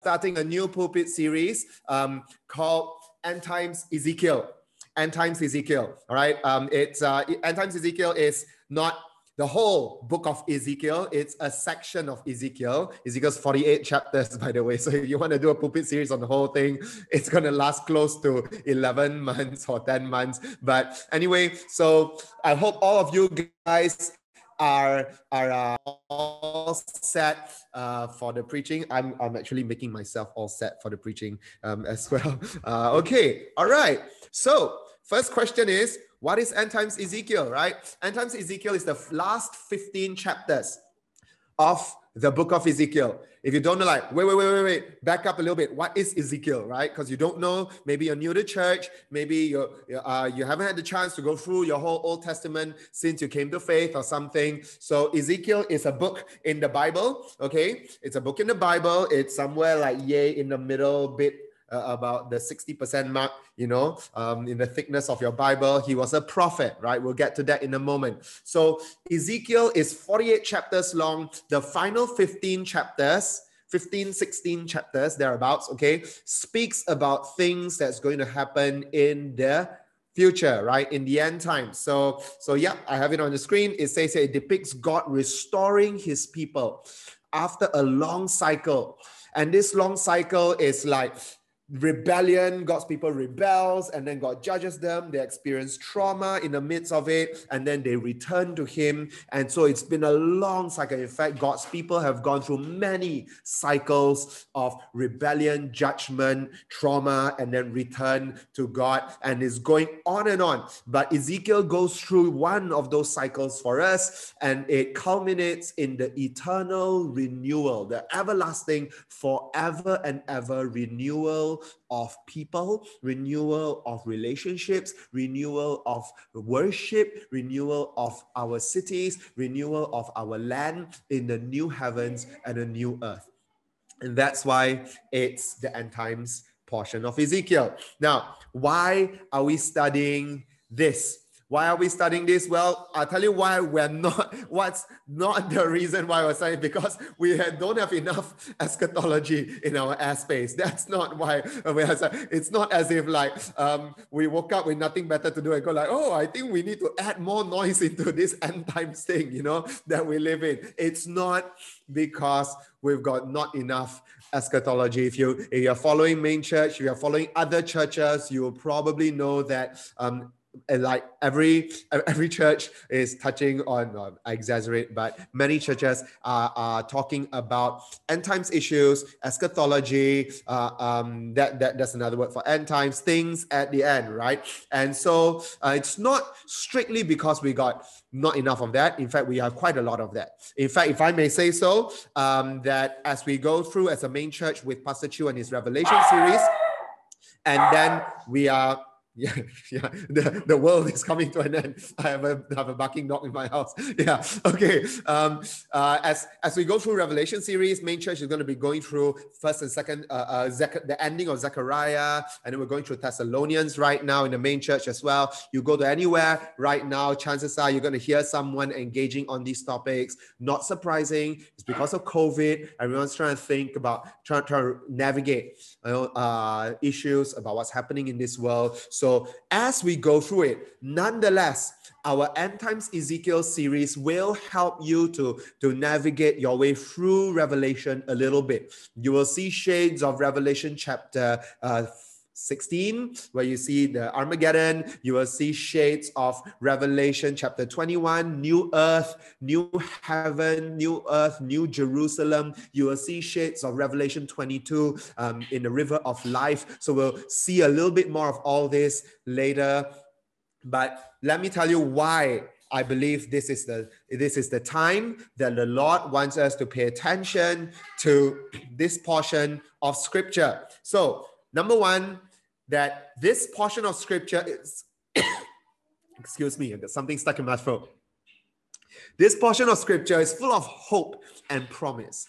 starting a new pulpit series um, called End Times Ezekiel. End Times Ezekiel. All right. Um, it's uh, End Times Ezekiel is not the whole book of Ezekiel. It's a section of Ezekiel. Ezekiel's 48 chapters, by the way. So if you want to do a pulpit series on the whole thing, it's going to last close to 11 months or 10 months. But anyway, so I hope all of you guys are are uh, all set uh, for the preaching. I'm I'm actually making myself all set for the preaching um, as well. Uh, okay, all right. So first question is, what is end times Ezekiel? Right, end times Ezekiel is the last 15 chapters of the book of Ezekiel. If you don't know, like, wait, wait, wait, wait, wait, back up a little bit. What is Ezekiel, right? Because you don't know. Maybe you're new to church. Maybe you uh, you haven't had the chance to go through your whole Old Testament since you came to faith or something. So Ezekiel is a book in the Bible. Okay, it's a book in the Bible. It's somewhere like yay in the middle bit uh, about the 60% mark, you know, um, in the thickness of your Bible. He was a prophet, right? We'll get to that in a moment. So Ezekiel is 48 chapters long. The final 15 chapters, 15, 16 chapters, thereabouts, okay, speaks about things that's going to happen in the future, right? In the end time. So, so yeah, I have it on the screen. It says it depicts God restoring his people after a long cycle. And this long cycle is like rebellion god's people rebels and then god judges them. They experience trauma in the midst of it and then they return to him. And so it's been a long cycle. In fact god's people have gone through many cycles of rebellion judgment trauma and then return to god and it's going on and on. But ezekiel goes through one of those cycles for us and it culminates in the eternal renewal the everlasting forever and ever renewal of people, renewal of relationships, renewal of worship, renewal of our cities, renewal of our land in the new heavens and the new earth. And that's why it's the end times portion of Ezekiel. Now, why are we studying this? Why are we studying this? Well, I'll tell you why we're not, what's not the reason why we're studying, because we don't have enough eschatology in our airspace. That's not why we're studying. It's not as if like um, we woke up with nothing better to do and go like, oh, I think we need to add more noise into this end times thing, you know, that we live in. It's not because we've got not enough eschatology. If you if you're following main church, if you're following other churches, you will probably know that um, and like every every church is touching on I exaggerate but many churches are, are talking about end times issues eschatology uh, um, that, that that's another word for end times things at the end right? And so uh, it's not strictly because we got not enough of that. In fact we have quite a lot of that. In fact if I may say so um, that as we go through as a main church with Pastor Chu and his Revelation series and then we are yeah, yeah. The, the world is coming to an end. I have a have a barking dog in my house. Yeah. Okay. Um, uh, as as we go through Revelation series, main church is going to be going through first and second uh, uh Zech- the ending of Zechariah, and then we're going through Thessalonians right now in the main church as well. You go to anywhere right now, chances are you're going to hear someone engaging on these topics. Not surprising. It's because of COVID. Everyone's trying to think about trying, trying to navigate uh, issues about what's happening in this world. As we go through it, nonetheless, our End Times Ezekiel series will help you to, to navigate your way through Revelation a little bit. You will see shades of Revelation chapter uh, 16, where you see the Armageddon, you will see shades of Revelation chapter 21, new earth, new heaven, new earth, new Jerusalem. You will see shades of Revelation 22 um, in the river of life. So we'll see a little bit more of all this later. But let me tell you why I believe this is the this is the time that the Lord wants us to pay attention to this portion of scripture. So, number one, that this portion of scripture is, excuse me, got something stuck in my throat. This portion of scripture is full of hope and promise.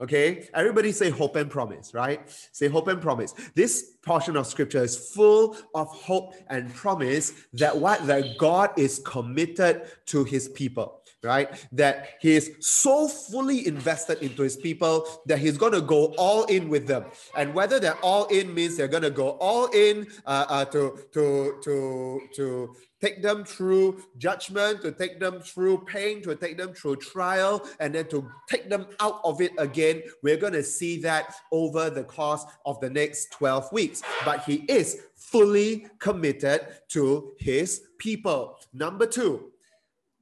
Okay, everybody say hope and promise, right? Say hope and promise. This portion of scripture is full of hope and promise that what that God is committed to his people right? That he is so fully invested into his people that he's going to go all in with them. And whether they're all in means they're going to go all in uh, uh, to, to, to, to take them through judgment, to take them through pain, to take them through trial, and then to take them out of it again. We're going to see that over the course of the next 12 weeks. But he is fully committed to his people. Number two,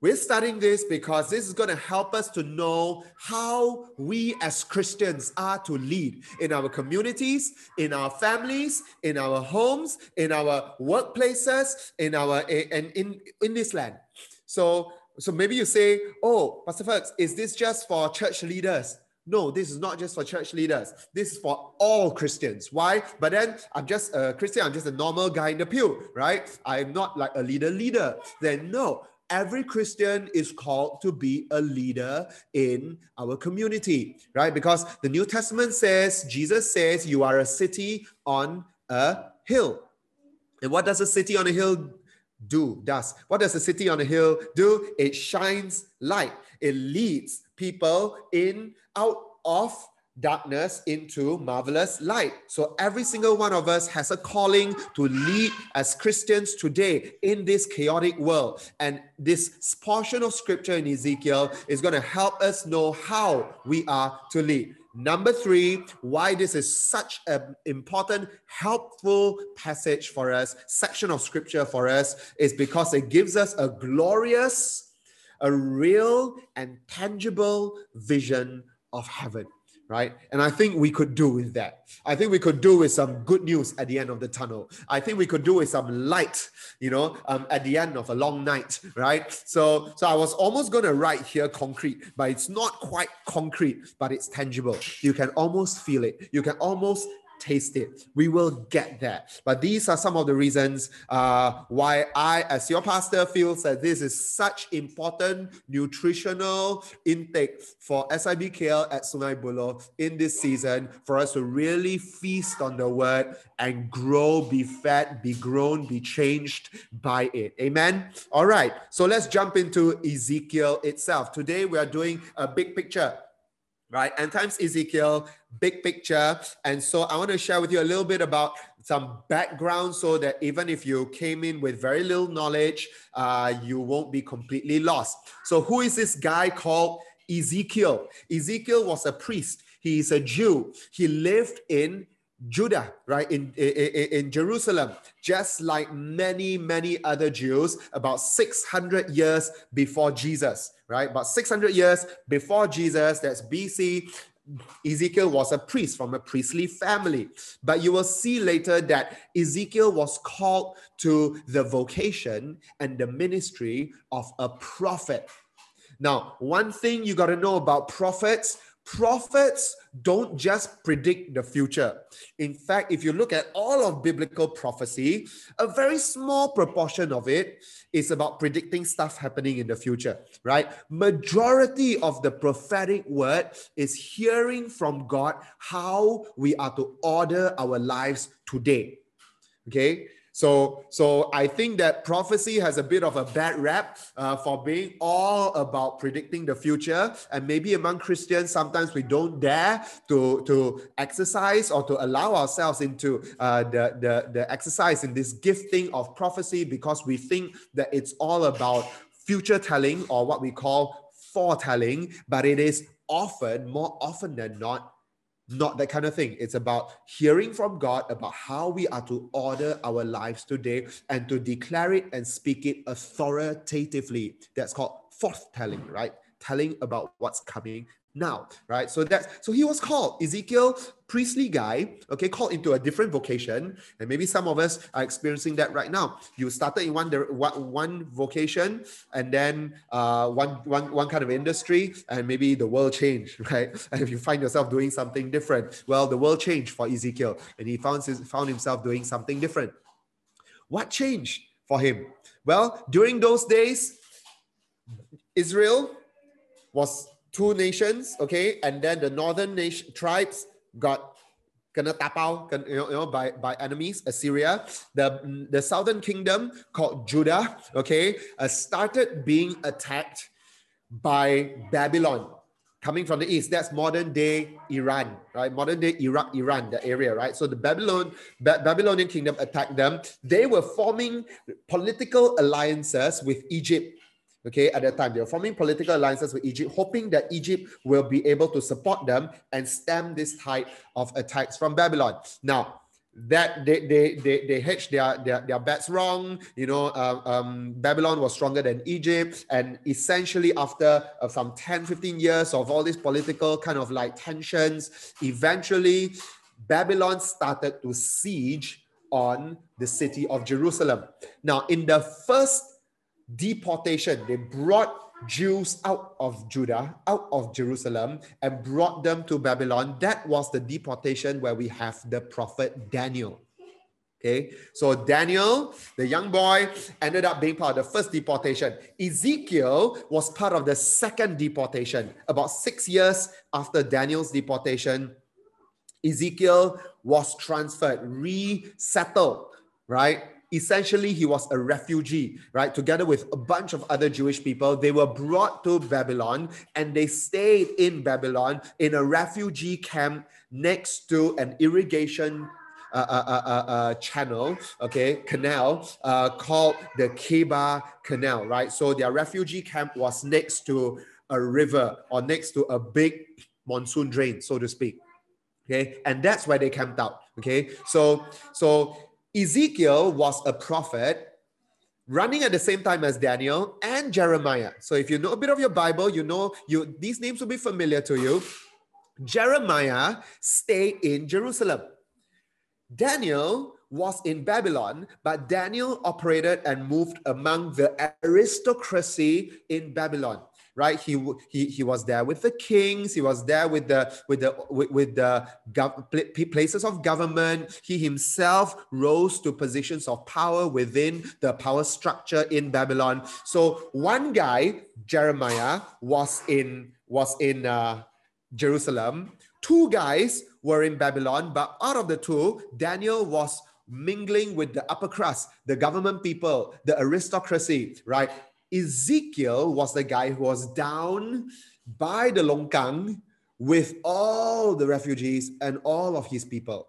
we're studying this because this is going to help us to know how we as Christians are to lead in our communities, in our families, in our homes, in our workplaces, in our eh, and in, in this land. So so maybe you say, oh, Pastor Fergus, is this just for church leaders? No, this is not just for church leaders. This is for all Christians. Why? But then I'm just a Christian. I'm just a normal guy in the pew, right? I'm not like a leader leader. Then no, every Christian is called to be a leader in our community, right? Because the New Testament says, Jesus says, you are a city on a hill. And what does a city on a hill do? Does what does a city on a hill do? It shines light. It leads people in out of darkness into marvelous light. So every single one of us has a calling to lead as Christians today in this chaotic world. And this portion of scripture in Ezekiel is going to help us know how we are to lead. Number three, why this is such an important, helpful passage for us, section of scripture for us, is because it gives us a glorious, a real, and tangible vision of heaven right? And I think we could do with that. I think we could do with some good news at the end of the tunnel. I think we could do with some light, you know, um, at the end of a long night, right? So, so I was almost going to write here concrete, but it's not quite concrete, but it's tangible. You can almost feel it. You can almost taste it. We will get there. But these are some of the reasons uh, why I, as your pastor, feels that this is such important nutritional intake for SIBKL at Sungai Buloh in this season for us to really feast on the word and grow, be fed, be grown, be changed by it. Amen. All right. So let's jump into Ezekiel itself. Today we are doing a big picture right? End times Ezekiel, big picture. And so I want to share with you a little bit about some background so that even if you came in with very little knowledge, uh, you won't be completely lost. So, who is this guy called Ezekiel? Ezekiel was a priest, he is a Jew. He lived in Judah, right, in, in, in, Jerusalem, just like many, many other Jews, about 600 years before Jesus, right? About 600 years before Jesus, that's BC. Ezekiel was a priest from a priestly family. But you will see later that Ezekiel was called to the vocation and the ministry of a prophet. Now, one thing you got to know about prophets prophets don't just predict the future. In fact, if you look at all of biblical prophecy, a very small proportion of it is about predicting stuff happening in the future, right? Majority of the prophetic word is hearing from God how we are to order our lives today. Okay? So, so I think that prophecy has a bit of a bad rap uh, for being all about predicting the future. And maybe among Christians, sometimes we don't dare to, to exercise or to allow ourselves into uh, the, the, the exercise in this gifting of prophecy because we think that it's all about future telling or what we call foretelling, but it is often, more often than not, not that kind of thing. It's about hearing from God about how we are to order our lives today and to declare it and speak it authoritatively. That's called forthtelling, right? Telling about what's coming now, right? So that's so he was called Ezekiel, priestly guy, okay, called into a different vocation, and maybe some of us are experiencing that right now. You started in one one vocation, and then uh, one one one kind of industry, and maybe the world changed, right? And if you find yourself doing something different, well, the world changed for Ezekiel, and he found his, found himself doing something different. What changed for him? Well, during those days, Israel was two nations, okay, and then the northern nation tribes got kena tapau, you know, you know, by, by enemies, Assyria. The, the southern kingdom called Judah, okay, uh, started being attacked by Babylon coming from the east. That's modern day Iran, right? Modern day Iraq, Iran, the area, right? So the Babylon, ba- Babylonian kingdom attacked them. They were forming political alliances with Egypt. Okay, at that time, they were forming political alliances with Egypt, hoping that Egypt will be able to support them and stem this tide of attacks from Babylon. Now, that they they they, they hedged their, their their bets wrong. You know uh, um, babylon was stronger than egypt. And essentially after uh, some 10 15 years of all these political kind of like tensions eventually babylon started to siege on the city of jerusalem. Now in the first deportation they brought Jews out of Judah, out of Jerusalem, and brought them to Babylon. That was the deportation where we have the prophet Daniel. Okay, so Daniel, the young boy, ended up being part of the first deportation. Ezekiel was part of the second deportation. About six years after Daniel's deportation, Ezekiel was transferred, resettled, right? Essentially he was a refugee, right? Together with a bunch of other Jewish people, they were brought to Babylon and they stayed in Babylon in a refugee camp next to an irrigation uh, uh, uh, uh, channel, okay, canal uh, called the Chebar Canal, right? So their refugee camp was next to a river or next to a big monsoon drain, so to speak. Okay, and that's where they camped out. Okay, so so Ezekiel was a prophet running at the same time as Daniel and Jeremiah. So if you know a bit of your Bible, you know you these names will be familiar to you. Jeremiah stayed in Jerusalem. Daniel was in Babylon, but Daniel operated and moved among the aristocracy in Babylon right? He, he, he was there with the kings. He was there with the with the with, with the gov- places of government. He himself rose to positions of power within the power structure in Babylon. So one guy, Jeremiah, was in was in uh, Jerusalem. Two guys were in Babylon, but out of the two, Daniel was mingling with the upper crust, the government people, the aristocracy, right? Ezekiel was the guy who was down by the Longkang with all the refugees and all of his people.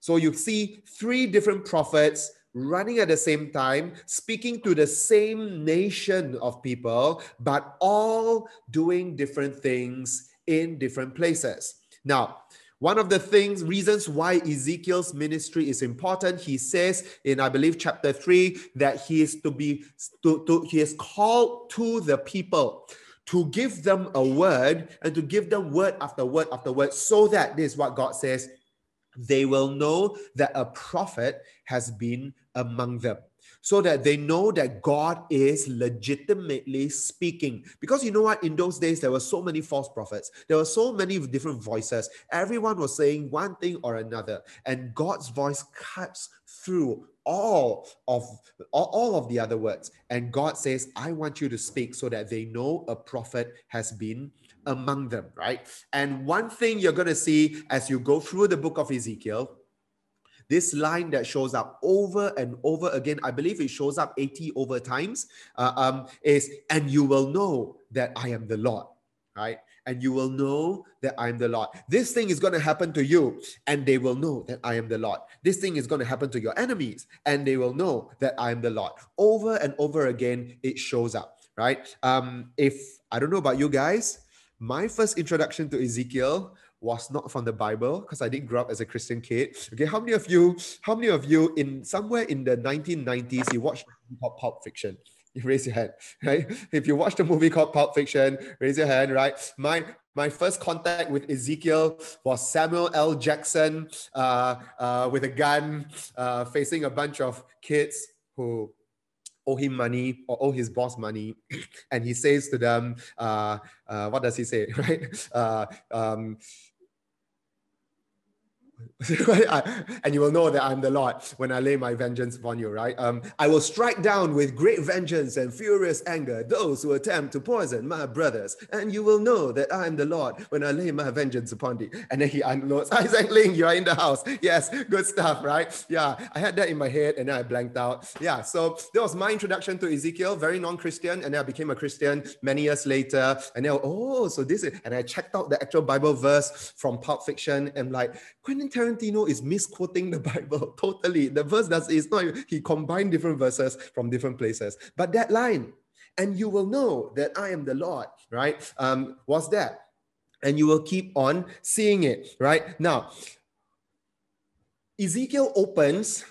So you see three different prophets running at the same time, speaking to the same nation of people, but all doing different things in different places. Now, one of the things, reasons why Ezekiel's ministry is important, he says in, I believe, chapter three, that he is to be, to, to, he is called to the people to give them a word and to give them word after word after word, so that this is what God says, they will know that a prophet has been among them so that they know that God is legitimately speaking. Because you know what? In those days, there were so many false prophets, there were so many different voices. Everyone was saying one thing or another, and God's voice cuts through all of all, of the other words and god says i want you to speak so that they know a prophet has been among them right and one thing you're going to see as you go through the book of ezekiel this line that shows up over and over again, I believe it shows up 80 over times, uh, um, is, and you will know that I am the Lord, right? And you will know that I am the Lord. This thing is going to happen to you, and they will know that I am the Lord. This thing is going to happen to your enemies, and they will know that I am the Lord. Over and over again, it shows up, right? Um, if I don't know about you guys, my first introduction to Ezekiel was not from the Bible because I didn't grow up as a Christian kid. Okay, how many of you, how many of you in somewhere in the 1990s you watched called Pulp Fiction? You raise your hand, right? If you watched a movie called Pulp Fiction, raise your hand, right? My my first contact with Ezekiel was Samuel L. Jackson uh, uh, with a gun uh, facing a bunch of kids who owe him money or owe his boss money and he says to them uh, uh, what does he say right uh, um, and you will know that I'm the Lord when I lay my vengeance upon you, right? Um, I will strike down with great vengeance and furious anger those who attempt to poison my brothers, and you will know that I am the Lord when I lay my vengeance upon thee. And then he unloads, Isaac Ling, you are in the house. Yes, good stuff, right? Yeah, I had that in my head and then I blanked out. Yeah, so that was my introduction to Ezekiel, very non Christian, and then I became a Christian many years later. And then, oh, so this is, and I checked out the actual Bible verse from Pulp Fiction and like, Quentin Tarantino is misquoting the Bible totally. The verse does is not he combined different verses from different places. But that line, and you will know that I am the Lord, right? Um, was that? And you will keep on seeing it, right? Now, Ezekiel opens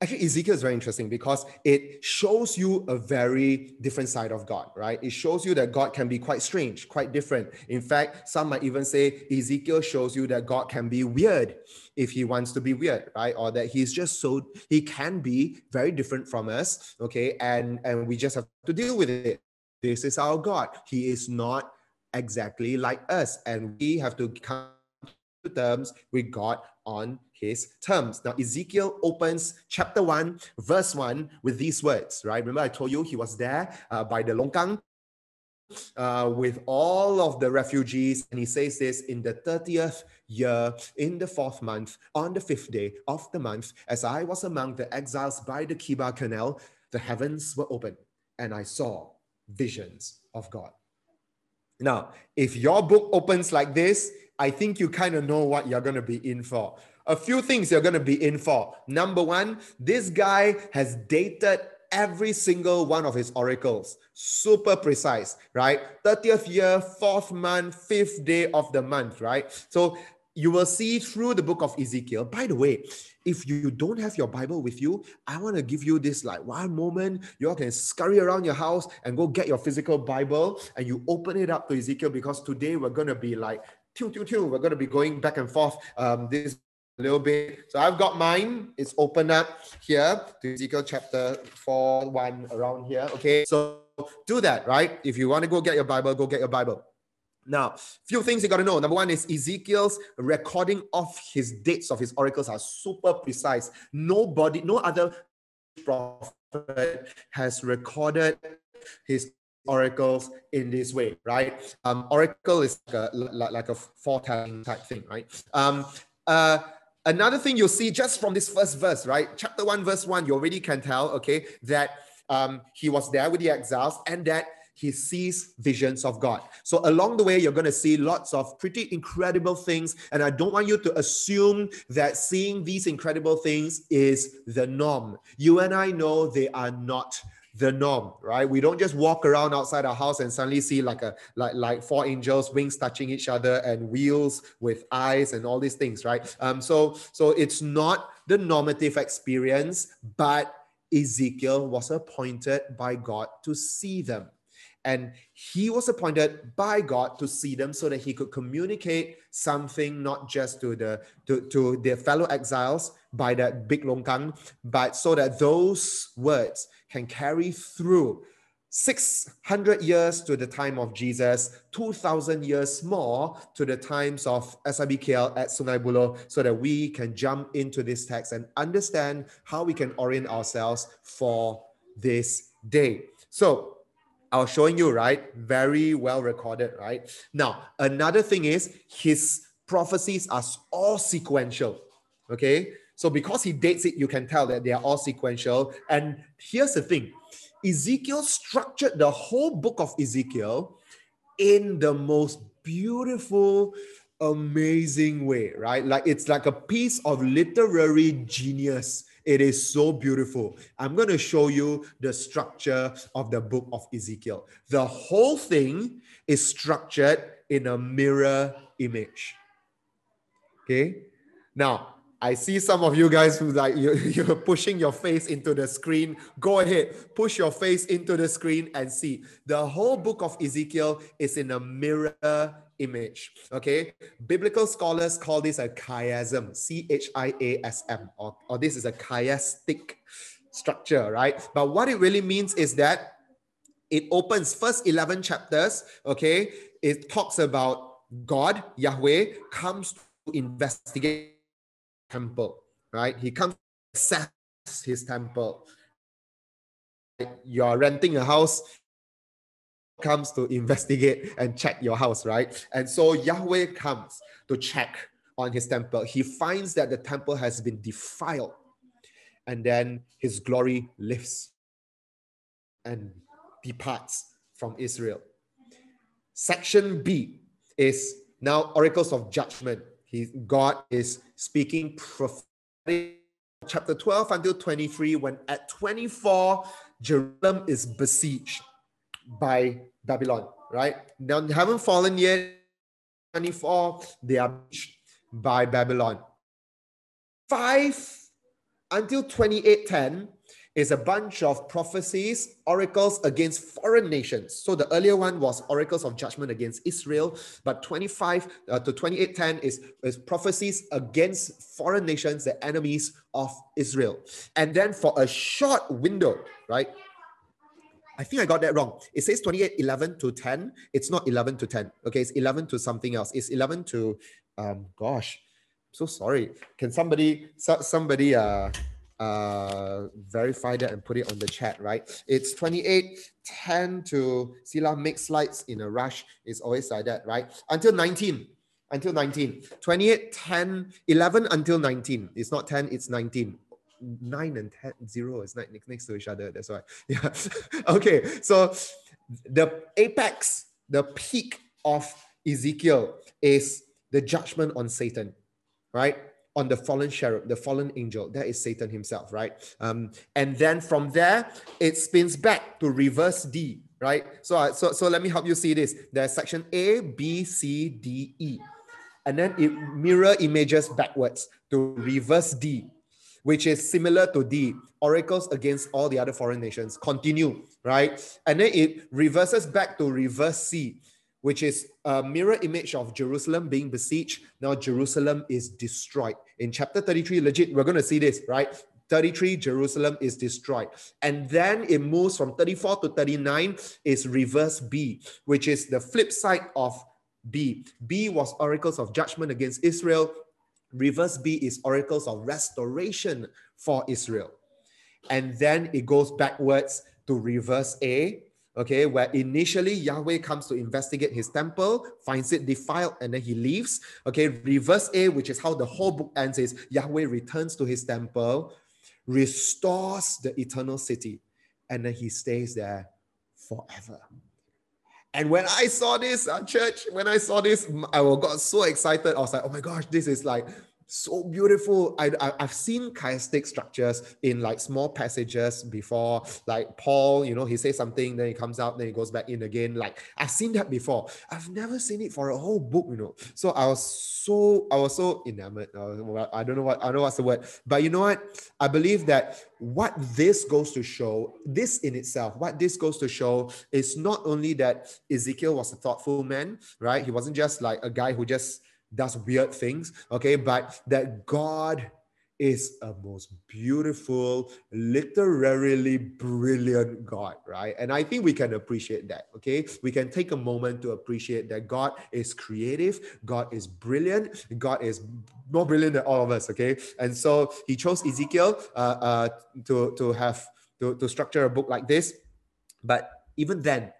Actually, Ezekiel is very interesting because it shows you a very different side of God, right? It shows you that God can be quite strange, quite different. In fact, some might even say Ezekiel shows you that God can be weird if he wants to be weird, right? Or that he's just so he can be very different from us, okay? And and we just have to deal with it. This is our God. He is not exactly like us, and we have to come to terms with God on his terms. Now, Ezekiel opens chapter 1, verse 1 with these words, right? Remember, I told you he was there uh, by the Longkang uh, with all of the refugees. And he says this in the 30th year, in the fourth month, on the fifth day of the month, as I was among the exiles by the Chebar Canal, the heavens were open and I saw visions of God. Now, if your book opens like this, I think you kind of know what you're going to be in for. A few things you're going to be in for. Number one, this guy has dated every single one of his oracles. Super precise, right? 30th year, fourth month, fifth day of the month, right? So you will see through the book of Ezekiel. By the way, if you don't have your Bible with you, I want to give you this like one moment. You all can scurry around your house and go get your physical Bible and you open it up to Ezekiel because today we're going to be like. We're going to be going back and forth um, this little bit. So I've got mine. It's open up here to Ezekiel chapter 4, 1 around here. Okay. So do that, right? If you want to go get your Bible, go get your Bible. Now, few things you got to know. Number one is Ezekiel's recording of his dates of his oracles are super precise. Nobody, no other prophet has recorded his oracles in this way, right? Um, oracle is like a, like a foretelling type thing, right? Um, uh, another thing you'll see just from this first verse, right? Chapter 1, verse 1, you already can tell, okay, that um, he was there with the exiles and that he sees visions of God. So along the way, you're going to see lots of pretty incredible things. And I don't want you to assume that seeing these incredible things is the norm. You and I know they are not the norm, right? We don't just walk around outside our house and suddenly see like a like like four angels, wings touching each other, and wheels with eyes and all these things, right? Um, so so it's not the normative experience, but Ezekiel was appointed by God to see them. And he was appointed by God to see them so that he could communicate something not just to the to, to their fellow exiles by that big longkang, but so that those words can carry through 600 years to the time of Jesus, 2,000 years more to the times of SIBKL at Sungai Buloh, so that we can jump into this text and understand how we can orient ourselves for this day. So, I was showing you, right? Very well recorded, right? Now, another thing is his prophecies are all sequential. Okay. So because he dates it, you can tell that they are all sequential. And here's the thing Ezekiel structured the whole book of Ezekiel in the most beautiful, amazing way, right? Like it's like a piece of literary genius. It is so beautiful. I'm going to show you the structure of the book of Ezekiel. The whole thing is structured in a mirror image. Okay. Now, I see some of you guys who like you, you're pushing your face into the screen. Go ahead, push your face into the screen and see. The whole book of Ezekiel is in a mirror image. Okay. Biblical scholars call this a chiasm, C H I A S M, or, or this is a chiastic structure, right? But what it really means is that it opens first 11 chapters, okay? It talks about God, Yahweh, comes to investigate temple, right? He comes assess his temple. You're renting a house, comes to investigate and check your house, right? And so Yahweh comes to check on his temple. He finds that the temple has been defiled, and then his glory lifts and departs from Israel. Section B is now oracles of judgment. He, God is speaking prophetic chapter 12 until 23 when at 24 Jerusalem is besieged by Babylon, right? Now they haven't fallen yet. 24 they are besieged by Babylon. 5 until 2810 is a bunch of prophecies, oracles against foreign nations. So the earlier one was oracles of judgment against Israel, but 25 uh, to 2810 is, is prophecies against foreign nations, the enemies of Israel. And then for a short window, right? I think I got that wrong. It says 28, 11 to 10. It's not 11 to 10. Okay, it's 11 to something else. It's 11 to, um, gosh, I'm so sorry. Can somebody, so, somebody, uh, uh, verify that and put it on the chat, right? It's 28, 10 to Sila make slides in a rush. It's always like that, right? Until 19. Until 19. 28, 10, 11 until 19. It's not 10, it's 19. 9 and 10, 0 is not next to each other. That's why. Yeah. okay. So the apex, the peak of Ezekiel is the judgment on Satan, right? On the fallen cherub, the fallen angel. That is Satan himself, right? Um, and then from there, it spins back to reverse D, right? So, uh, so, so let me help you see this. There's section A, B, C, D, E. And then it mirror images backwards to reverse D, which is similar to D, oracles against all the other foreign nations. Continue, right? And then it reverses back to reverse C, which is a mirror image of Jerusalem being besieged. Now Jerusalem is destroyed. In chapter 33, legit, we're going to see this, right? 33, Jerusalem is destroyed. And then it moves from 34 to 39 is reverse B, which is the flip side of B. B was oracles of judgment against Israel. Reverse B is oracles of restoration for Israel. And then it goes backwards to reverse A, okay, where initially Yahweh comes to investigate his temple, finds it defiled, and then he leaves. Okay, reverse A, which is how the whole book ends, is Yahweh returns to his temple, restores the eternal city, and then he stays there forever. And when I saw this, uh, church, when I saw this, I got so excited. I was like, oh my gosh, this is like so beautiful. I, I have seen chiastic structures in like small passages before. Like Paul, you know, he says something, then he comes out, then he goes back in again. Like I've seen that before. I've never seen it for a whole book, you know. So I was so I was so enamored. I don't know what I don't know what's the word, but you know what? I believe that what this goes to show, this in itself, what this goes to show is not only that Ezekiel was a thoughtful man, right? He wasn't just like a guy who just does weird things, okay? But that God is a most beautiful, literally brilliant God, right? And I think we can appreciate that, okay? We can take a moment to appreciate that God is creative, God is brilliant, God is more brilliant than all of us, okay? And so he chose Ezekiel uh, uh, to, to have, to, to structure a book like this. But even then,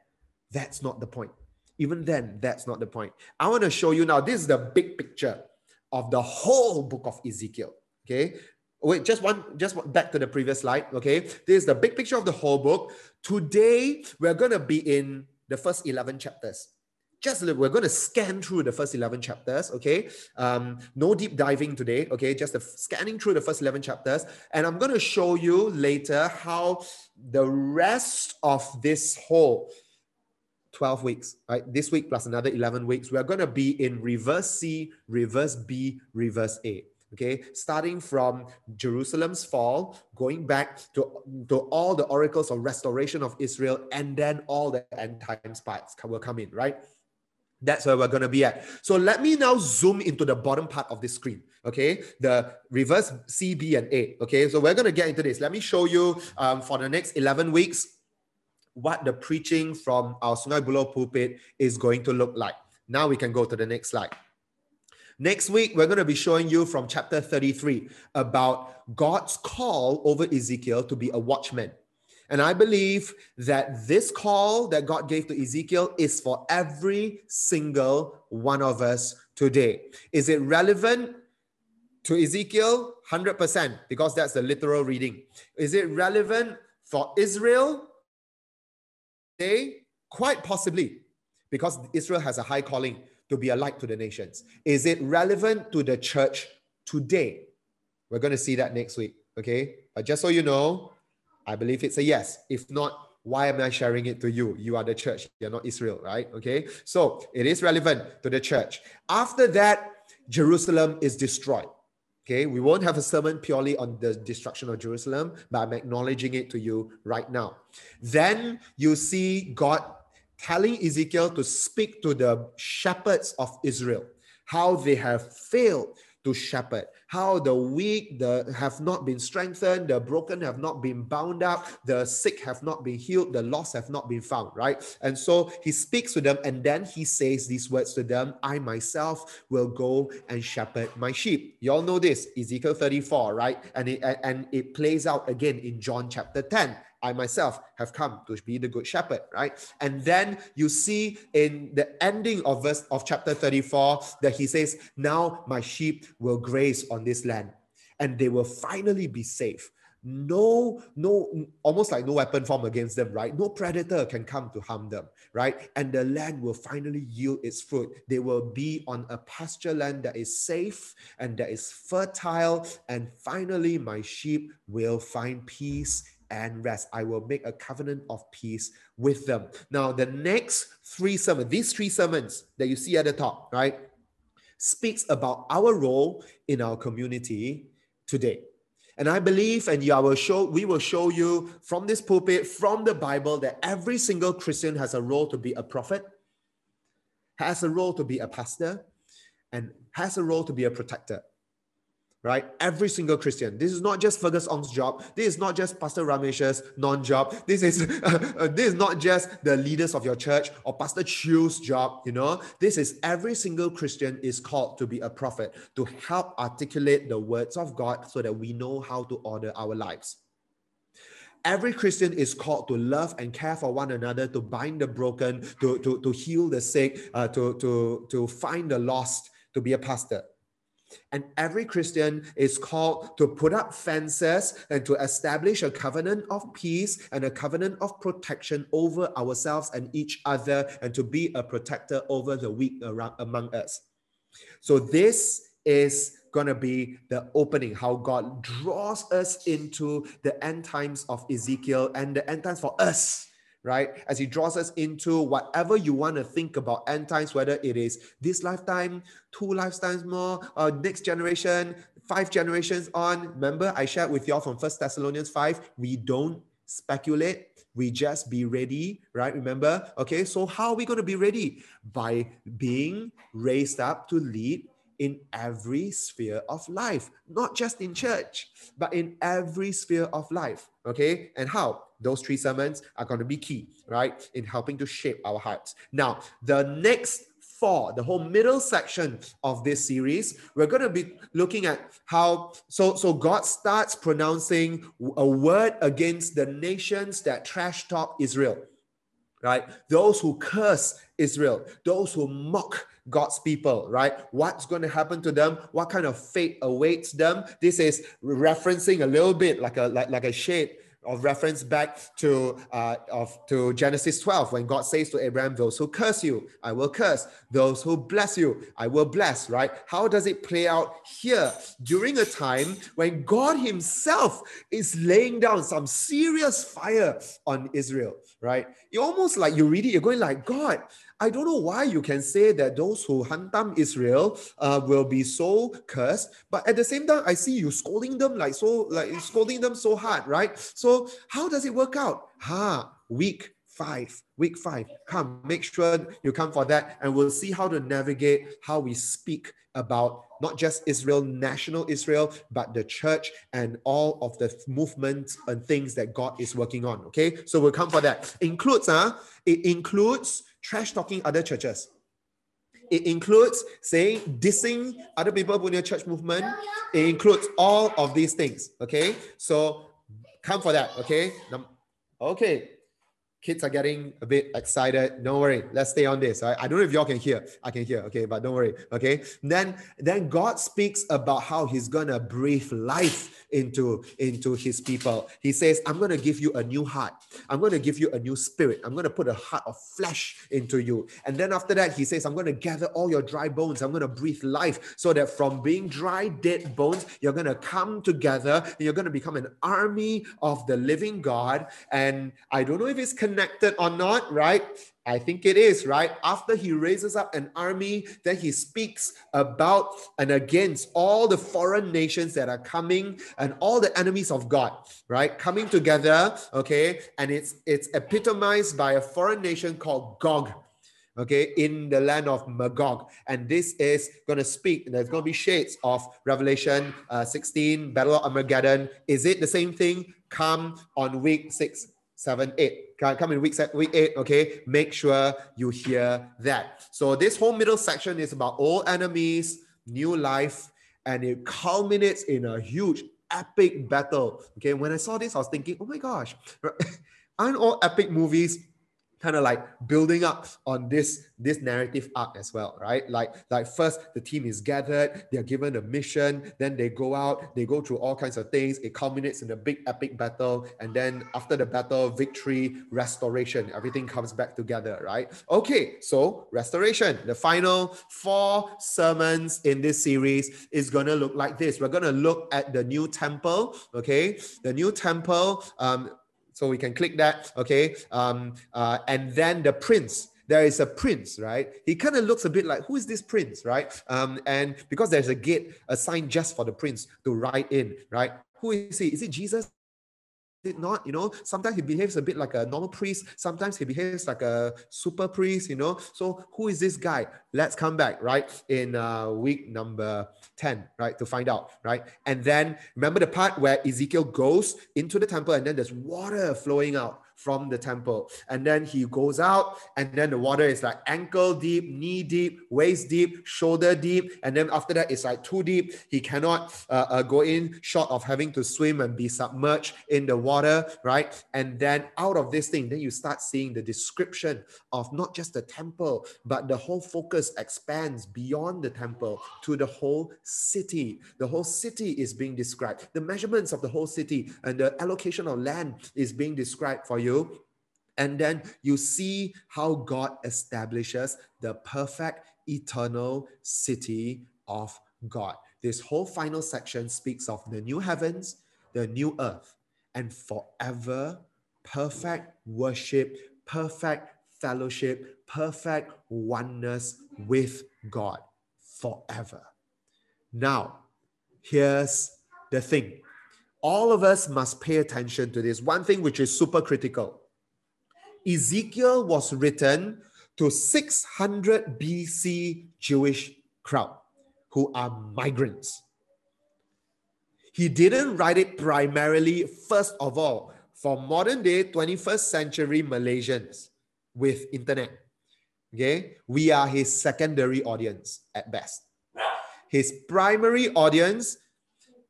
that's not the point even then, that's not the point. I want to show you now. This is the big picture of the whole book of Ezekiel. Okay. Wait, just one, just back to the previous slide. Okay. This is the big picture of the whole book. Today, we're going to be in the first 11 chapters. Just we're going to scan through the first 11 chapters. Okay. Um, no deep diving today. Okay. Just the, scanning through the first 11 chapters. And I'm going to show you later how the rest of this whole 12 weeks, right? This week plus another 11 weeks, we're going to be in reverse C, reverse B, reverse A. Okay, starting from Jerusalem's fall, going back to, to all the oracles of restoration of Israel, and then all the end times parts will come in, right? That's where we're going to be at. So let me now zoom into the bottom part of the screen. Okay, the reverse C, B, and A. Okay, so we're going to get into this. Let me show you um, for the next 11 weeks what the preaching from our Sungai Buloh pulpit is going to look like. Now we can go to the next slide. Next week, we're going to be showing you from chapter 33 about God's call over Ezekiel to be a watchman. And I believe that this call that God gave to Ezekiel is for every single one of us today. Is it relevant to Ezekiel? 100%, because that's the literal reading. Is it relevant for Israel? Today? Quite possibly, because Israel has a high calling to be a light to the nations. Is it relevant to the church today? We're going to see that next week. Okay. But just so you know, I believe it's a yes. If not, why am I sharing it to you? You are the church, you're not Israel, right? Okay. So it is relevant to the church. After that, Jerusalem is destroyed. Okay, we won't have a sermon purely on the destruction of Jerusalem, but I'm acknowledging it to you right now. Then you see God telling Ezekiel to speak to the shepherds of Israel, how they have failed to shepherd, how the weak the, have not been strengthened, the broken have not been bound up, the sick have not been healed, the lost have not been found, right? And so he speaks to them and then he says these words to them I myself will go and shepherd my sheep. You all know this, Ezekiel 34, right? And it, and it plays out again in John chapter 10 I myself have come to be the good shepherd, right? And then you see in the ending of verse of chapter 34 that he says, Now my sheep will graze on this land and they will finally be safe. No, no, almost like no weapon form against them, right? No predator can come to harm them, right? And the land will finally yield its fruit. They will be on a pasture land that is safe and that is fertile. And finally, my sheep will find peace and rest. I will make a covenant of peace with them. Now, the next three sermons, these three sermons that you see at the top, right, speaks about our role in our community today. And I believe, and I will show, we will show you from this pulpit, from the Bible, that every single Christian has a role to be a prophet, has a role to be a pastor, and has a role to be a protector right? Every single Christian. This is not just Fergus Ong's job. This is not just Pastor Ramesh's non-job. This is uh, this is not just the leaders of your church or Pastor Chew's job. You know, this is every single Christian is called to be a prophet to help articulate the words of God so that we know how to order our lives. Every Christian is called to love and care for one another, to bind the broken, to, to, to heal the sick, uh, to, to, to find the lost, to be a pastor. And every Christian is called to put up fences and to establish a covenant of peace and a covenant of protection over ourselves and each other, and to be a protector over the weak around, among us. So, this is going to be the opening, how God draws us into the end times of Ezekiel and the end times for us right? As he draws us into whatever you want to think about end times, whether it is this lifetime, two lifetimes more, or next generation, five generations on. Remember, I shared with y'all from First Thessalonians 5, we don't speculate, we just be ready, right? Remember? Okay, so how are we going to be ready? By being raised up to lead in every sphere of life, not just in church, but in every sphere of life. Okay, and how? Those three sermons are going to be key, right, in helping to shape our hearts. Now, the next four, the whole middle section of this series, we're going to be looking at how so so God starts pronouncing a word against the nations that trash talk Israel, right? Those who curse Israel, those who mock God's people, right? What's going to happen to them? What kind of fate awaits them? This is referencing a little bit like a like, like a shade of reference back to uh, of to Genesis 12 when God says to Abraham, "Those who curse you, I will curse; those who bless you, I will bless." Right? How does it play out here during a time when God Himself is laying down some serious fire on Israel? Right? You almost like you read it, you're going like, God, I don't know why you can say that those who hantam Israel uh, will be so cursed, but at the same time, I see you scolding them like so, like scolding them so hard, right? So how does it work out? Ha, week five, week five. Come, make sure you come for that, and we'll see how to navigate how we speak about not just Israel, national Israel, but the church and all of the movements and things that God is working on. Okay, so we'll come for that. Includes, uh, it includes trash talking other churches. It includes saying, dissing other people in your church movement. It includes all of these things. Okay. So come for that. Okay. Okay kids are getting a bit excited. Don't worry. Let's stay on this. I, I don't know if y'all can hear. I can hear. Okay, but don't worry. Okay. Then then God speaks about how He's gonna breathe life into into His people. He says, "I'm gonna give you a new heart. I'm gonna give you a new spirit. I'm gonna put a heart of flesh into you." And then after that, He says, "I'm gonna gather all your dry bones. I'm gonna breathe life, so that from being dry, dead bones, you're gonna come together. You're gonna become an army of the living God." And I don't know if it's connected or not, right? I think it is, right? After he raises up an army, then he speaks about and against all the foreign nations that are coming and all the enemies of God, right? Coming together, okay? And it's it's epitomized by a foreign nation called Gog. Okay, in the land of Magog. And this is going to speak, there's going to be shades of Revelation uh, 16, Battle of Armageddon. Is it the same thing? Come on week six, seven, eight. Come in week, week eight, okay? Make sure you hear that. So this whole middle section is about old enemies, new life, and it culminates in a huge epic battle. Okay, when I saw this, I was thinking, oh my gosh, aren't all epic movies kind of like building up on this this narrative arc as well right? Like like first the team is gathered they're given a mission then they go out they go through all kinds of things it culminates in a big epic battle and then after the battle victory restoration everything comes back together right? Okay so restoration the final four sermons in this series is going to look like this. We're going to look at the new temple okay? The new temple um so we can click that, okay? Um, uh, and then the prince, there is a prince, right? He kind of looks a bit like, who is this prince, right? Um, and because there's a gate assigned just for the prince to ride in, right? Who is he? Is it Jesus? It not you know? Sometimes he behaves a bit like a normal priest. Sometimes he behaves like a super priest you know? So who is this guy? Let's come back right in uh, week number 10 right to find out right? And then remember the part where ezekiel goes into the temple and then there's water flowing out from the temple. And then he goes out, and then the water is like ankle deep, knee deep, waist deep, shoulder deep. And then after that, it's like too deep. He cannot uh, uh, go in short of having to swim and be submerged in the water, right? And then out of this thing, then you start seeing the description of not just the temple, but the whole focus expands beyond the temple to the whole city. The whole city is being described. The measurements of the whole city and the allocation of land is being described for you you. And then you see how God establishes the perfect eternal city of God. This whole final section speaks of the new heavens, the new earth, and forever perfect worship, perfect fellowship, perfect oneness with God forever. Now, here's the thing all of us must pay attention to this. One thing which is super critical Ezekiel was written to 600 BC Jewish crowd who are migrants. He didn't write it primarily, first of all, for modern day 21st century Malaysians with internet. Okay, we are his secondary audience at best. His primary audience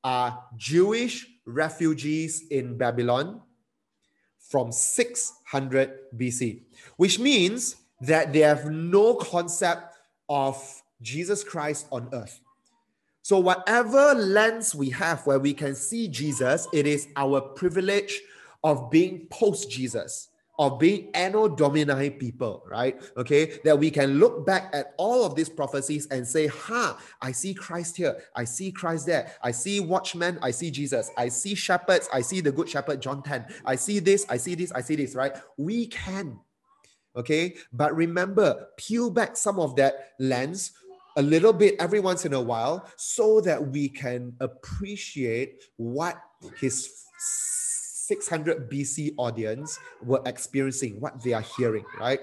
are Jewish refugees in Babylon from 600 BC, which means that they have no concept of Jesus Christ on earth. So, whatever lens we have where we can see Jesus, it is our privilege of being post Jesus of being anno domini people, right? Okay, that we can look back at all of these prophecies and say, huh, I see Christ here, I see Christ there, I see watchmen, I see Jesus, I see shepherds, I see the good shepherd, John 10, I see this, I see this, I see this, right? We can. Okay, but remember, peel back some of that lens a little bit every once in a while so that we can appreciate what his 600 BC audience were experiencing, what they are hearing, right?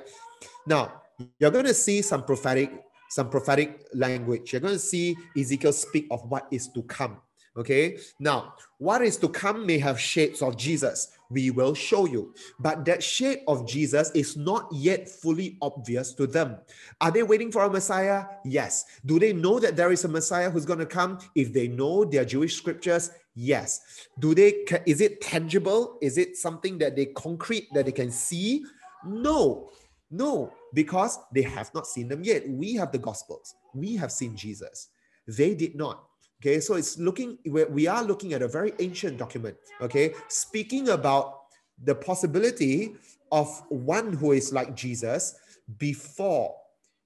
Now, you're going to see some prophetic some prophetic language. You're going to see Ezekiel speak of what is to come. Okay. Now, what is to come may have shapes of Jesus. We will show you. But that shape of Jesus is not yet fully obvious to them. Are they waiting for a Messiah? Yes. Do they know that there is a Messiah who's going to come? If they know their Jewish scriptures, yes. Do they is it tangible? Is it something that they concrete that they can see? No. No, because they have not seen them yet. We have the gospels. We have seen Jesus. They did not. Okay, so it's looking, we are looking at a very ancient document, okay, speaking about the possibility of one who is like Jesus before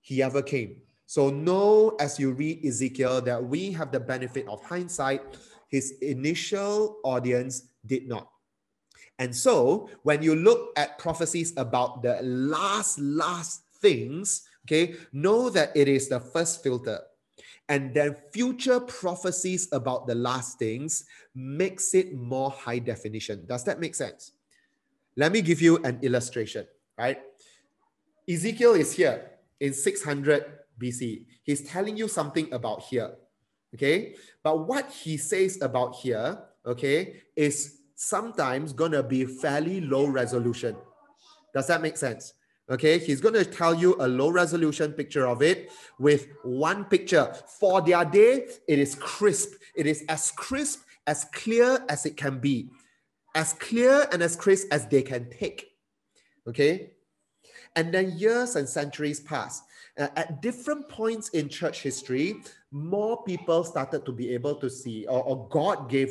he ever came. So, know as you read Ezekiel that we have the benefit of hindsight. His initial audience did not. And so, when you look at prophecies about the last, last things, okay, know that it is the first filter and then future prophecies about the last things makes it more high definition. Does that make sense? Let me give you an illustration, right? Ezekiel is here in 600 BC. He's telling you something about here, okay? But what he says about here, okay, is sometimes to be fairly low resolution. Does that make sense? Okay, he's going to tell you a low resolution picture of it with one picture. For their day, it is crisp. It is as crisp, as clear as it can be, as clear and as crisp as they can take. Okay, and then years and centuries pass. Uh, at different points in church history, more people started to be able to see, or, or God gave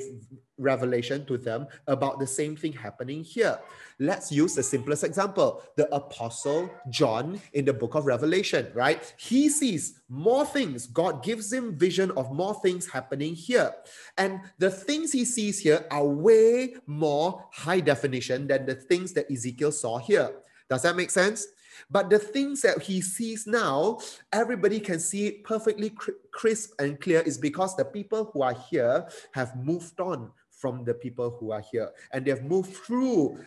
revelation to them about the same thing happening here. Let's use the simplest example the Apostle John in the book of Revelation, right? He sees more things. God gives him vision of more things happening here. And the things he sees here are way more high definition than the things that Ezekiel saw here. Does that make sense? But the things that he sees now, everybody can see it perfectly crisp and clear, is because the people who are here have moved on from the people who are here. And they've moved through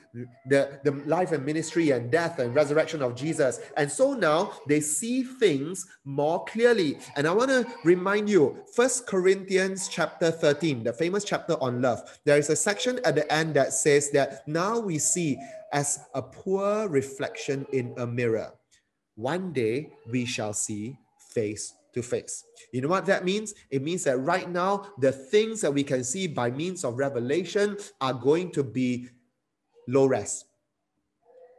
the, the life and ministry and death and resurrection of Jesus. And so now they see things more clearly. And I want to remind you, First Corinthians chapter 13, the famous chapter on love. There is a section at the end that says that now we see as a poor reflection in a mirror. One day we shall see face to face. You know what that means? It means that right now, the things that we can see by means of revelation are going to be low res,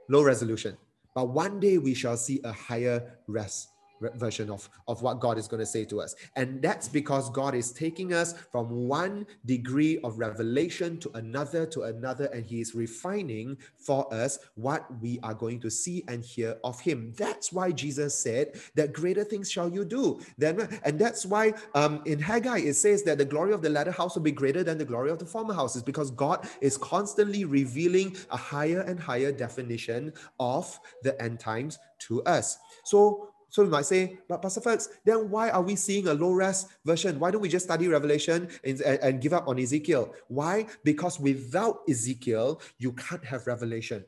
low resolution. But one day we shall see a higher res version of, of what God is going to say to us. And that's because God is taking us from one degree of revelation to another to another, and He is refining for us what we are going to see and hear of Him. That's why Jesus said that greater things shall you do. Then, and that's why um, in Haggai it says that the glory of the latter house will be greater than the glory of the former houses, because God is constantly revealing a higher and higher definition of the end times to us. So so we might say, but Pastor Felix, then why are we seeing a low res version? Why don't we just study Revelation and, and, and give up on Ezekiel? Why? Because without Ezekiel, you can't have Revelation.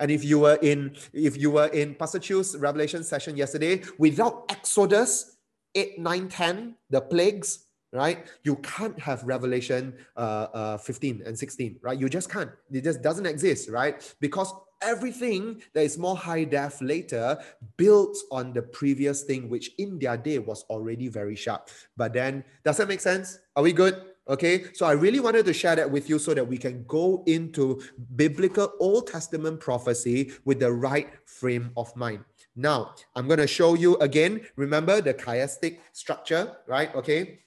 And if you were in if you were in Pastor Chu's Revelation session yesterday, without Exodus 8, 9, 10, the plagues, right? You can't have Revelation uh, uh, 15 and 16, right? You just can't. It just doesn't exist, right? Because everything that is more high def later builds on the previous thing, which in their day was already very sharp. But then, does that make sense? Are we good? Okay, so I really wanted to share that with you so that we can go into biblical Old Testament prophecy with the right frame of mind. Now, I'm going to show you again. Remember the chiastic structure, right? Okay.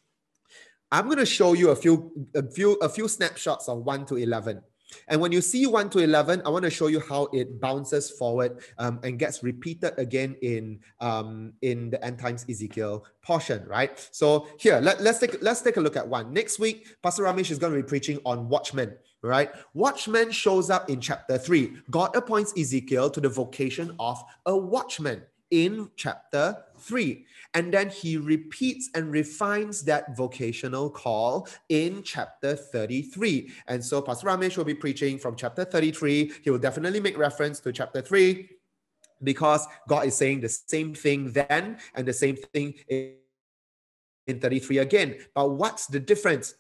I'm going to show you a few a few a few snapshots of 1 to 11. And when you see 1 to 11, I want to show you how it bounces forward um, and gets repeated again in, um, in the end times Ezekiel portion, right? So here, let, let's, take, let's take a look at one. Next week, Pastor Ramesh is going to be preaching on watchmen, right? Watchman shows up in chapter 3. God appoints Ezekiel to the vocation of a watchman in chapter 3. And then he repeats and refines that vocational call in chapter 33. And so Pastor Ramesh will be preaching from chapter 33. He will definitely make reference to chapter 3 because God is saying the same thing then and the same thing in 33 again. But what's the difference?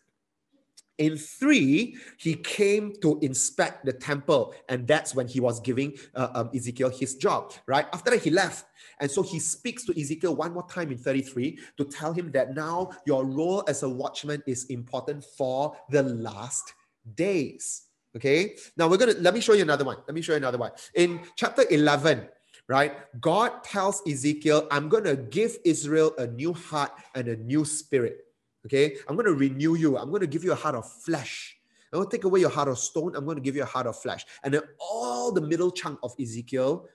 In three, he came to inspect the temple, and that's when he was giving uh, um, Ezekiel his job, right? After that, he left. And so he speaks to Ezekiel one more time in 33 to tell him that now your role as a watchman is important for the last days. Okay, now we're gonna let me show you another one. Let me show you another one. In chapter 11, right, God tells Ezekiel, I'm gonna give Israel a new heart and a new spirit. Okay, I'm going to renew you. I'm going to give you a heart of flesh. I'm going to take away your heart of stone. I'm going to give you a heart of flesh. And then all the middle chunk of Ezekiel,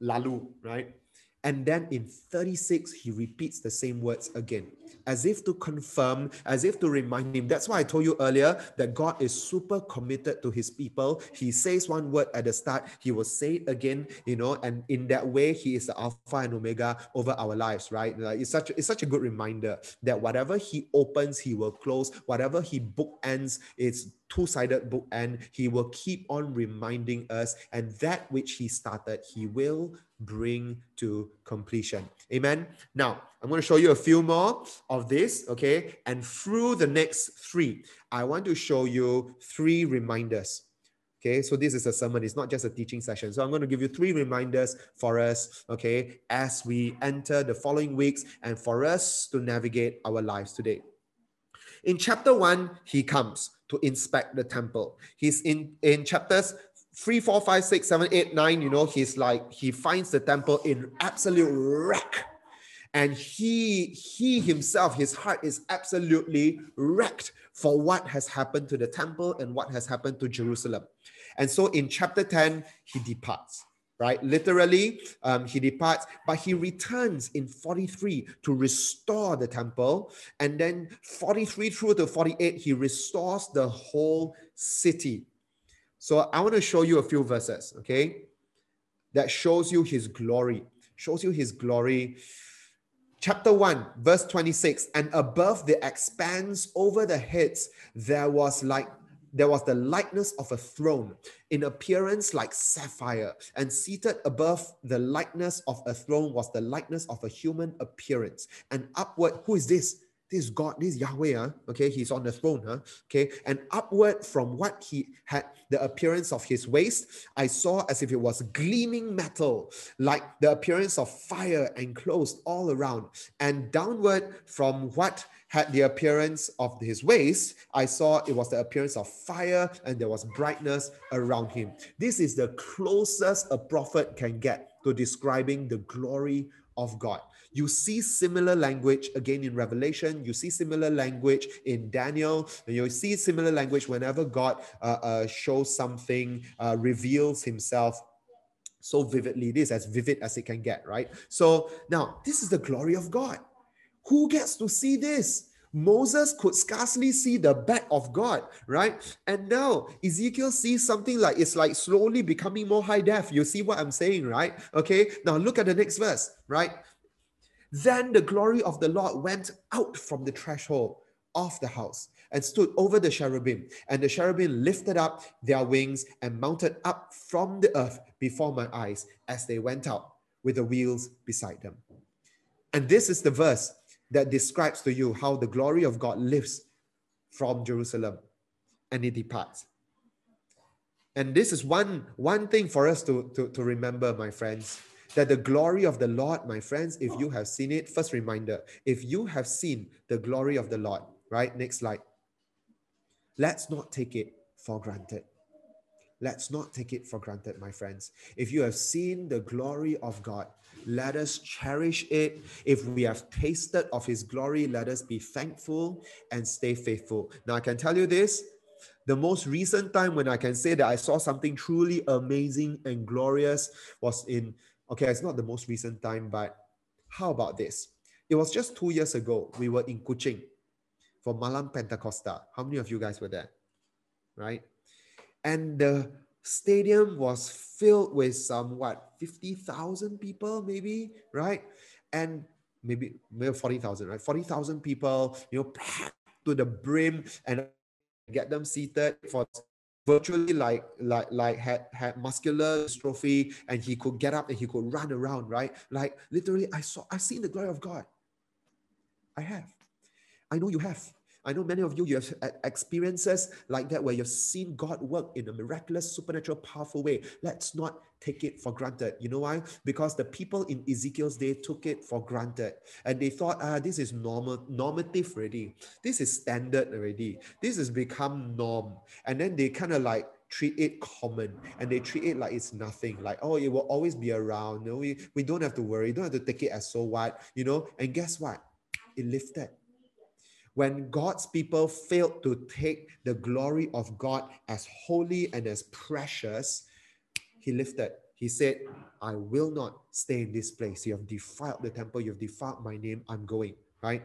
lalu, right? And then in 36, he repeats the same words again, as if to confirm, as if to remind him. That's why I told you earlier that God is super committed to his people. He says one word at the start, he will say it again, you know, and in that way, he is the Alpha and Omega over our lives, right? Like it's such, it's such a good reminder that whatever he opens, he will close. Whatever he bookends, it's two-sided bookend. He will keep on reminding us, and that which he started, he will bring to completion. Amen. Now, I'm going to show you a few more of this, okay? And through the next three, I want to show you three reminders. Okay, so this is a sermon, it's not just a teaching session. So I'm going to give you three reminders for us, okay, as we enter the following weeks and for us to navigate our lives today. In chapter one, he comes to inspect the temple. He's in, in chapters three, four, five, six, seven, eight, nine, you know, he's like, he finds the temple in absolute wreck. And he, he himself, his heart is absolutely wrecked for what has happened to the temple and what has happened to Jerusalem. And so in chapter 10, he departs right? Literally, um, he departs, but he returns in 43 to restore the temple. And then 43 through to 48, he restores the whole city. So I want to show you a few verses, okay? That shows you his glory, shows you his glory. Chapter 1, verse 26 And above the expanse over the heads, there was like there was the likeness of a throne in appearance like sapphire and seated above the likeness of a throne was the likeness of a human appearance. And upward who is this this God, this Yahweh, huh? okay, he's on the throne, huh? okay, and upward from what he had the appearance of his waist, I saw as if it was gleaming metal, like the appearance of fire enclosed all around, and downward from what had the appearance of his waist, I saw it was the appearance of fire and there was brightness around him. This is the closest a prophet can get to describing the glory of God. You see similar language again in Revelation. You see similar language in Daniel. You see similar language whenever God uh, uh, shows something, uh, reveals himself so vividly. This as vivid as it can get, right? So now, this is the glory of God. Who gets to see this? Moses could scarcely see the back of God, right? And now Ezekiel sees something like it's like slowly becoming more high def. You see what I'm saying, right? Okay, now look at the next verse, right? Then the glory of the Lord went out from the threshold of the house and stood over the cherubim. And the cherubim lifted up their wings and mounted up from the earth before my eyes as they went out with the wheels beside them. And this is the verse that describes to you how the glory of God lifts from Jerusalem and it departs. And this is one, one thing for us to, to, to remember, my friends, that the glory of the Lord, my friends, if you oh. have seen it, first reminder, if you have seen the glory of the Lord, right? Next slide. Let's not take it for granted. Let's not take it for granted, my friends. If you have seen the glory of God, let us cherish it. If we have tasted of his glory, let us be thankful and stay faithful. Now, I can tell you this the most recent time when I can say that I saw something truly amazing and glorious was in, okay, it's not the most recent time, but how about this? It was just two years ago. We were in Kuching for Malam Pentakosta. How many of you guys were there? Right? And the stadium was filled with some what 50,000 people maybe right and maybe maybe 40,000 right 40,000 people you know packed to the brim and get them seated for virtually like like like had had muscular dystrophy and he could get up and he could run around right like literally I saw I seen the glory of God I have. I know you have. I know many of you, you have experiences like that where you've seen God work in a miraculous, supernatural, powerful way. Let's not take it for granted. You know why? Because the people in Ezekiel's day took it for granted and they thought, ah, this is normal, normative already. This is standard already. This has become norm. And then they kind of like treat it common and they treat it like it's nothing like oh it will always be around know, we, we don't have to worry don't have to take it as so what you know and guess what it lifted when God's people failed to take the glory of God as holy and as precious, he lifted. He said, I will not stay in this place. You have defiled the temple, you have defiled my name. I'm going, right?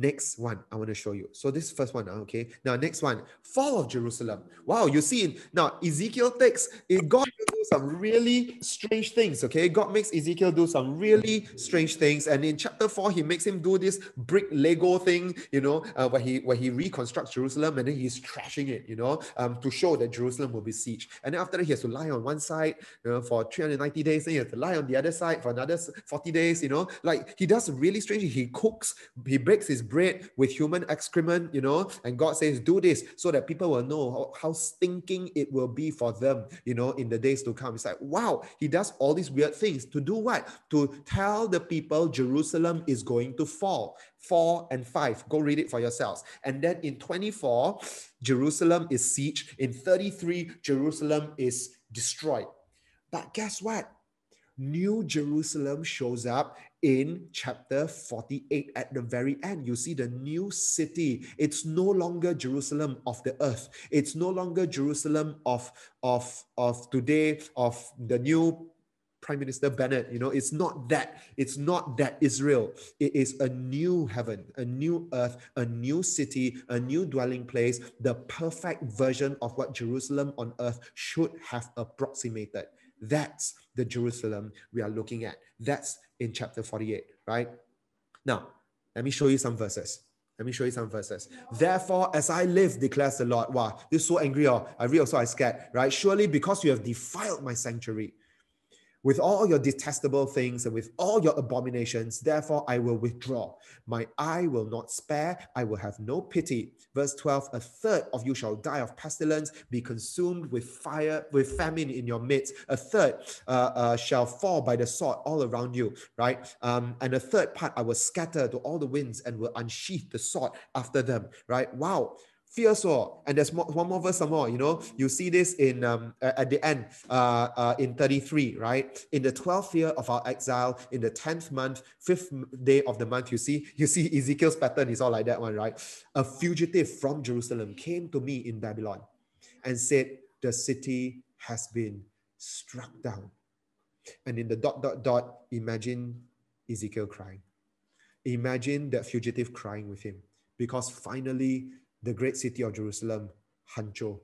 Next one, I want to show you. So this first one, okay. Now next one, fall of Jerusalem. Wow, you see now Ezekiel takes it. God do some really strange things. Okay, God makes Ezekiel do some really strange things, and in chapter four, he makes him do this brick Lego thing. You know, uh, where he where he reconstructs Jerusalem, and then he's trashing it. You know, um, to show that Jerusalem will be sieged. And then after that, he has to lie on one side you know, for 390 days. Then he has to lie on the other side for another 40 days. You know, like he does really strange. He cooks. He breaks his bread with human excrement, you know, and God says, do this so that people will know how, how stinking it will be for them, you know, in the days to come. It's like, wow, he does all these weird things to do what? To tell the people Jerusalem is going to fall. Four and five, go read it for yourselves. And then in 24, Jerusalem is sieged. In 33, Jerusalem is destroyed. But guess what? New Jerusalem shows up in chapter 48 at the very end. You see the new city. It's no longer Jerusalem of the earth. It's no longer Jerusalem of, of, of today, of the new Prime Minister Bennett. You know, it's not that. It's not that Israel. It is a new heaven, a new earth, a new city, a new dwelling place, the perfect version of what Jerusalem on earth should have approximated. That's the Jerusalem we are looking at. That's in chapter 48, right? Now, let me show you some verses. Let me show you some verses. Therefore, as I live, declares the Lord. Wow, this is so angry. Oh, I read also I scared, right? Surely because you have defiled my sanctuary with all your detestable things and with all your abominations, therefore I will withdraw. My eye will not spare, I will have no pity. Verse 12 A third of you shall die of pestilence, be consumed with fire, with famine in your midst. A third uh, uh, shall fall by the sword all around you, right? Um, and a third part I will scatter to all the winds and will unsheath the sword after them, right? Wow fierce war. And there's more, one more verse some more, you know, you see this in um, at the end uh, uh, in 33, right? In the 12th year of our exile, in the 10th month, fifth day of the month, you see, you see Ezekiel's pattern is all like that one, right? A fugitive from Jerusalem came to me in Babylon and said, the city has been struck down. And in the dot, dot, dot, imagine Ezekiel crying. Imagine that fugitive crying with him because finally the great city of Jerusalem, Hancho.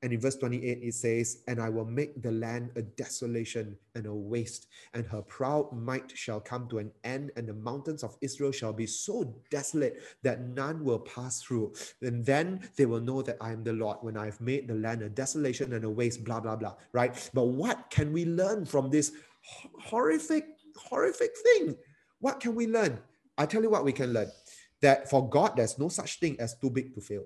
And in verse 28, it says, And I will make the land a desolation and a waste, and her proud might shall come to an end, and the mountains of Israel shall be so desolate that none will pass through. And then they will know that I am the Lord when I have made the land a desolation and a waste, blah, blah, blah, right? But what can we learn from this horrific, horrific thing? What can we learn? I tell you what we can learn that for God, there's no such thing as too big to fail.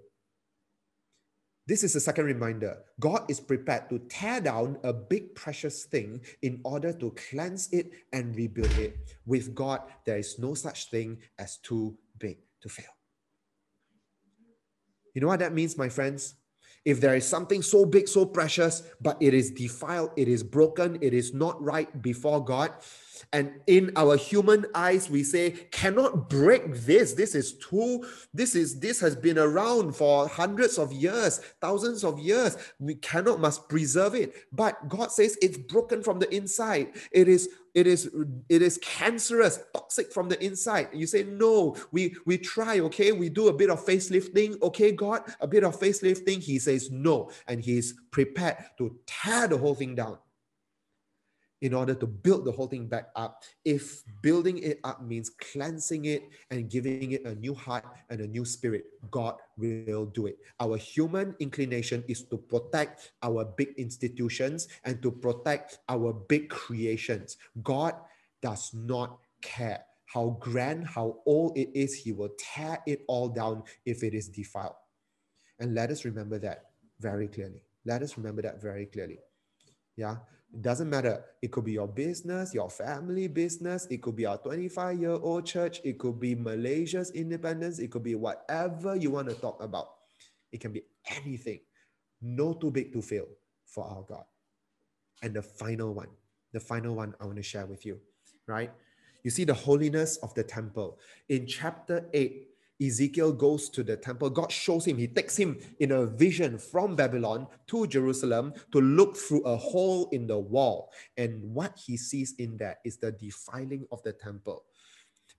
This is a second reminder. God is prepared to tear down a big, precious thing in order to cleanse it and rebuild it. With God, there is no such thing as too big to fail. You know what that means, my friends? If there is something so big, so precious, but it is defiled, it is broken, it is not right before God, and in our human eyes we say cannot break this. This is too this is this has been around for hundreds of years thousands of years. We cannot must preserve it. But god says it's broken from the inside. It is it is it is cancerous toxic from the inside. You say no we we try okay? We do a bit of facelifting. Okay god a bit of facelifting. He says no and he's prepared to tear the whole thing down in order to build the whole thing back up. If building it up means cleansing it and giving it a new heart and a new spirit, God will do it. Our human inclination is to protect our big institutions and to protect our big creations. God does not care. how grand, how old it is, he will tear it all down if it is defiled. And let us remember that very clearly. Let us remember that very clearly. Yeah. It doesn't matter. It could be your business, your family business. It could be our 25 year old church. It could be Malaysia's independence. It could be whatever you want to talk about. It can be anything. No too big to fail for our God. And the final one, the final one I want to share with you, right? You see the holiness of the temple. In chapter 8, Ezekiel goes to the temple. God shows him, he takes him in a vision from Babylon to Jerusalem to look through a hole in the wall. And what he sees in that is the defiling of the temple.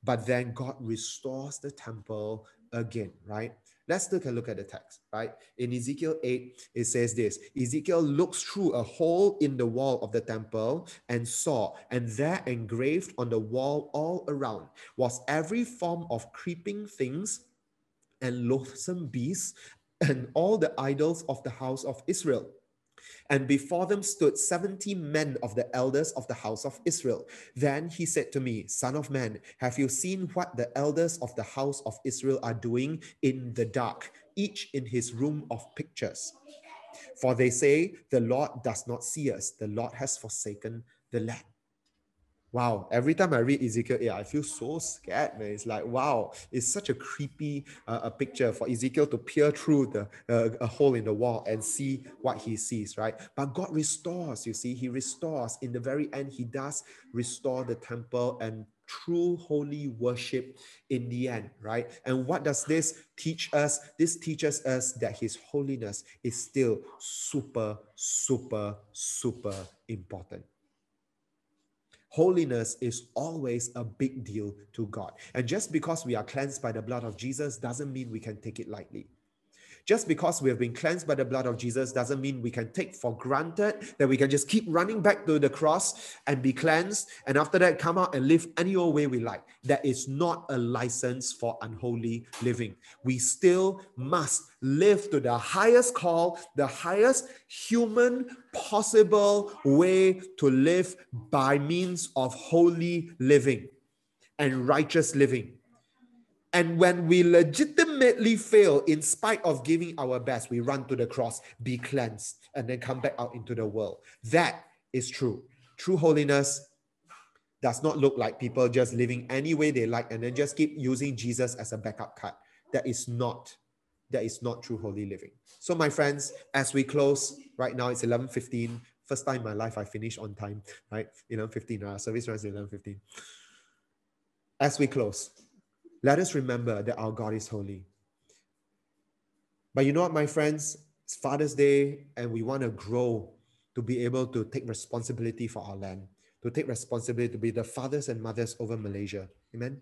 But then God restores the temple again, right? Let's take a look at the text, right? In Ezekiel 8, it says this Ezekiel looks through a hole in the wall of the temple and saw, and there engraved on the wall all around was every form of creeping things and loathsome beasts and all the idols of the house of Israel. And before them stood 70 men of the elders of the house of Israel. Then he said to me, Son of man, have you seen what the elders of the house of Israel are doing in the dark, each in his room of pictures? For they say, The Lord does not see us, the Lord has forsaken the land. Wow, every time I read Ezekiel 8, I feel so scared, man. It's like, wow, it's such a creepy uh, a picture for Ezekiel to peer through the uh, a hole in the wall and see what he sees, right? But God restores, you see, He restores. In the very end, He does restore the temple and true holy worship in the end, right? And what does this teach us? This teaches us that His holiness is still super, super, super important. Holiness is always a big deal to God. And just because we are cleansed by the blood of Jesus doesn't mean we can take it lightly. Just because we have been cleansed by the blood of Jesus doesn't mean we can take for granted that we can just keep running back to the cross and be cleansed and after that come out and live any old way we like. That is not a license for unholy living. We still must live to the highest call, the highest human possible way to live by means of holy living and righteous living. And when we legitimately fail, in spite of giving our best, we run to the cross, be cleansed, and then come back out into the world. That is true. True holiness does not look like people just living any way they like and then just keep using Jesus as a backup card. That is not that is not true holy living. So my friends, as we close right now, it's 11:15. First time in my life I finished on time, right? 11:15. Our uh, service runs 11:15. As we close, let us remember that our God is holy. But you know what, my friends? It's Father's Day, and we want to grow to be able to take responsibility for our land, to take responsibility to be the fathers and mothers over Malaysia. Amen.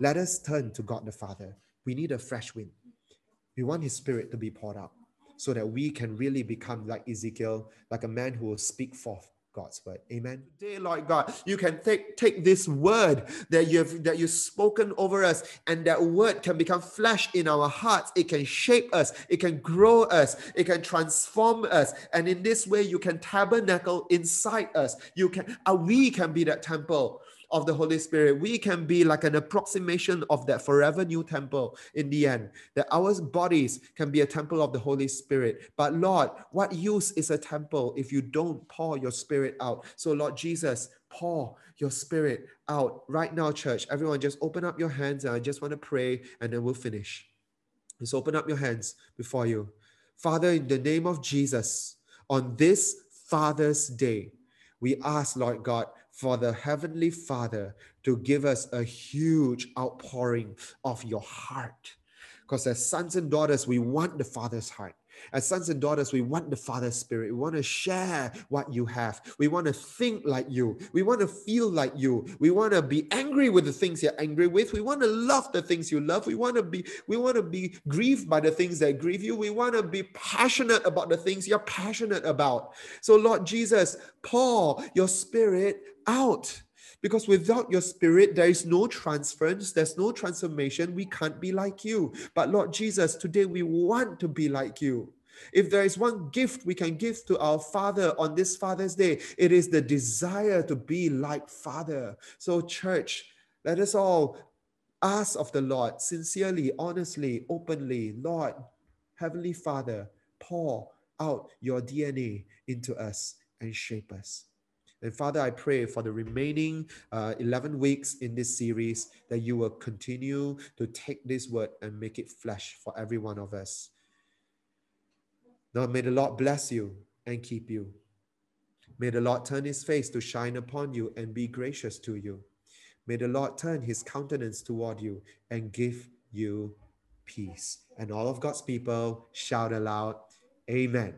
Let us turn to God the Father. We need a fresh wind. We want His Spirit to be poured out so that we can really become like Ezekiel, like a man who will speak forth God's word. Amen. Today, Lord God, you can take, take this word that you've that you've spoken over us, and that word can become flesh in our hearts. It can shape us, it can grow us, it can transform us. And in this way, you can tabernacle inside us. You can uh, we can be that temple of the Holy Spirit, we can be like an approximation of that forever new temple in the end. That our bodies can be a temple of the Holy Spirit. But Lord, what use is a temple if you don't pour your spirit out? So, Lord Jesus, pour your spirit out right now, church. Everyone, just open up your hands and I just want to pray and then we'll finish. Just open up your hands before you. Father, in the name of Jesus, on this Father's Day, we ask, Lord God, for the Heavenly Father to give us a huge outpouring of your heart. Because as sons and daughters, we want the Father's heart. As sons and daughters, we want the Father's Spirit. We want to share what you have. We want to think like you. We want to feel like you. We want to be angry with the things you're angry with. We want to love the things you love. We want to be, we want to be grieved by the things that grieve you. We want to be passionate about the things you're passionate about. So, Lord Jesus, pour your spirit out. Because without your spirit, there is no transference, there's no transformation. We can't be like you. But Lord Jesus, today we want to be like you. If there is one gift we can give to our Father on this Father's Day, it is the desire to be like Father. So, church, Let us all ask of the Lord sincerely, honestly, openly, Lord, Heavenly Father, pour out your DNA into us and shape us. And Father, I pray for the remaining uh, 11 weeks in this series that you will continue to take this word and make it flesh for every one of us. Now, may the Lord bless you and keep you. May the Lord turn his face to shine upon you and be gracious to you. May the Lord turn his countenance toward you and give you peace. And all of God's people shout aloud, Amen.